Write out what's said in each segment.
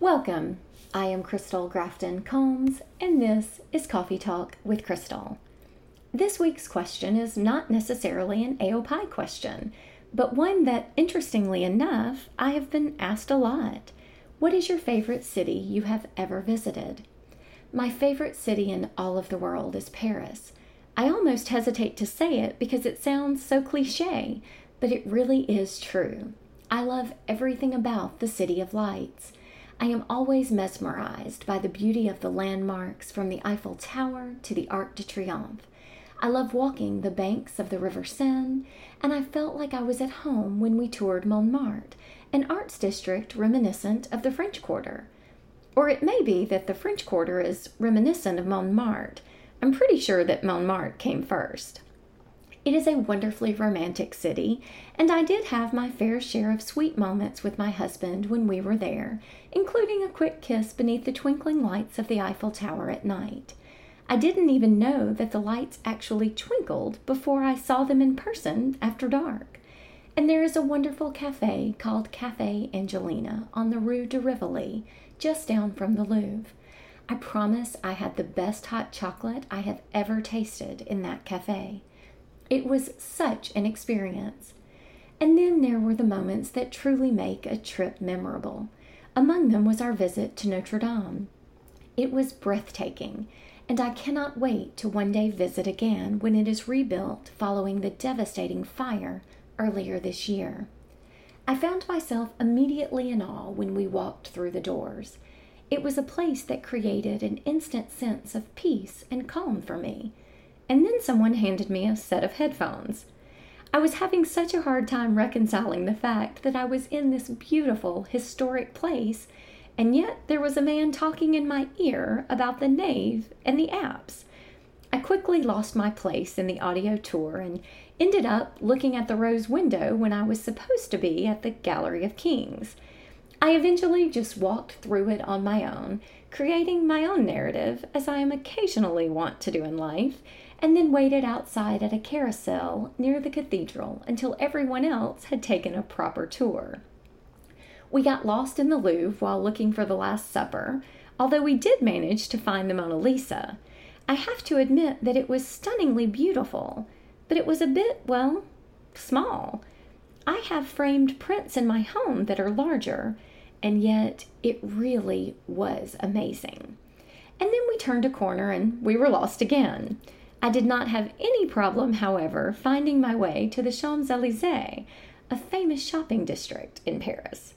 Welcome. I am Crystal Grafton Combs, and this is Coffee Talk with Crystal. This week's question is not necessarily an AOPI question, but one that, interestingly enough, I have been asked a lot. What is your favorite city you have ever visited? My favorite city in all of the world is Paris. I almost hesitate to say it because it sounds so cliche, but it really is true. I love everything about the City of Lights. I am always mesmerized by the beauty of the landmarks from the Eiffel Tower to the Arc de Triomphe. I love walking the banks of the River Seine, and I felt like I was at home when we toured Montmartre, an arts district reminiscent of the French Quarter. Or it may be that the French Quarter is reminiscent of Montmartre. I'm pretty sure that Montmartre came first. It is a wonderfully romantic city, and I did have my fair share of sweet moments with my husband when we were there, including a quick kiss beneath the twinkling lights of the Eiffel Tower at night. I didn't even know that the lights actually twinkled before I saw them in person after dark. And there is a wonderful cafe called Cafe Angelina on the Rue de Rivoli, just down from the Louvre. I promise I had the best hot chocolate I have ever tasted in that cafe. It was such an experience. And then there were the moments that truly make a trip memorable. Among them was our visit to Notre Dame. It was breathtaking, and I cannot wait to one day visit again when it is rebuilt following the devastating fire earlier this year. I found myself immediately in awe when we walked through the doors. It was a place that created an instant sense of peace and calm for me and then someone handed me a set of headphones. I was having such a hard time reconciling the fact that I was in this beautiful, historic place, and yet there was a man talking in my ear about the nave and the apse. I quickly lost my place in the audio tour and ended up looking at the rose window when I was supposed to be at the Gallery of Kings. I eventually just walked through it on my own, creating my own narrative, as I am occasionally wont to do in life, and then waited outside at a carousel near the cathedral until everyone else had taken a proper tour. We got lost in the Louvre while looking for the Last Supper, although we did manage to find the Mona Lisa. I have to admit that it was stunningly beautiful, but it was a bit, well, small. I have framed prints in my home that are larger, and yet it really was amazing. And then we turned a corner and we were lost again. I did not have any problem, however, finding my way to the Champs Elysees, a famous shopping district in Paris.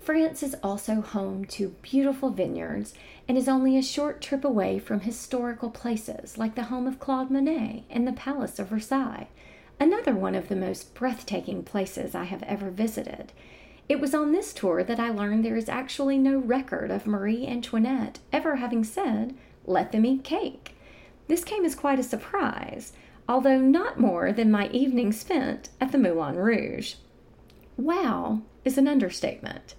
France is also home to beautiful vineyards and is only a short trip away from historical places like the home of Claude Monet and the Palace of Versailles, another one of the most breathtaking places I have ever visited. It was on this tour that I learned there is actually no record of Marie Antoinette ever having said, Let them eat cake. This came as quite a surprise, although not more than my evening spent at the Moulin Rouge. Wow is an understatement.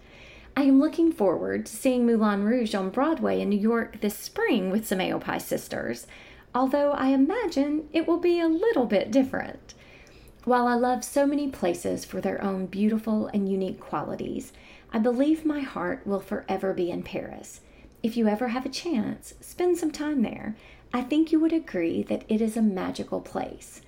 I am looking forward to seeing Moulin Rouge on Broadway in New York this spring with some AOPI sisters, although I imagine it will be a little bit different. While I love so many places for their own beautiful and unique qualities, I believe my heart will forever be in Paris. If you ever have a chance, spend some time there. I think you would agree that it is a magical place.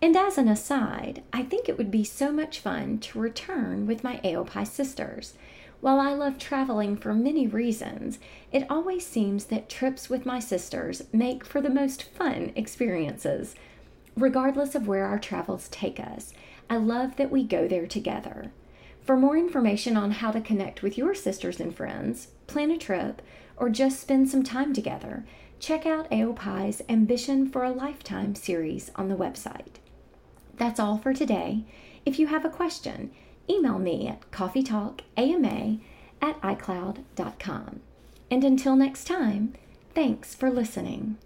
And as an aside, I think it would be so much fun to return with my AOPI sisters. While I love traveling for many reasons, it always seems that trips with my sisters make for the most fun experiences. Regardless of where our travels take us, I love that we go there together. For more information on how to connect with your sisters and friends, plan a trip, or just spend some time together, check out AOPI's Ambition for a Lifetime series on the website. That's all for today. If you have a question, email me at coffeetalkama at icloud.com. And until next time, thanks for listening.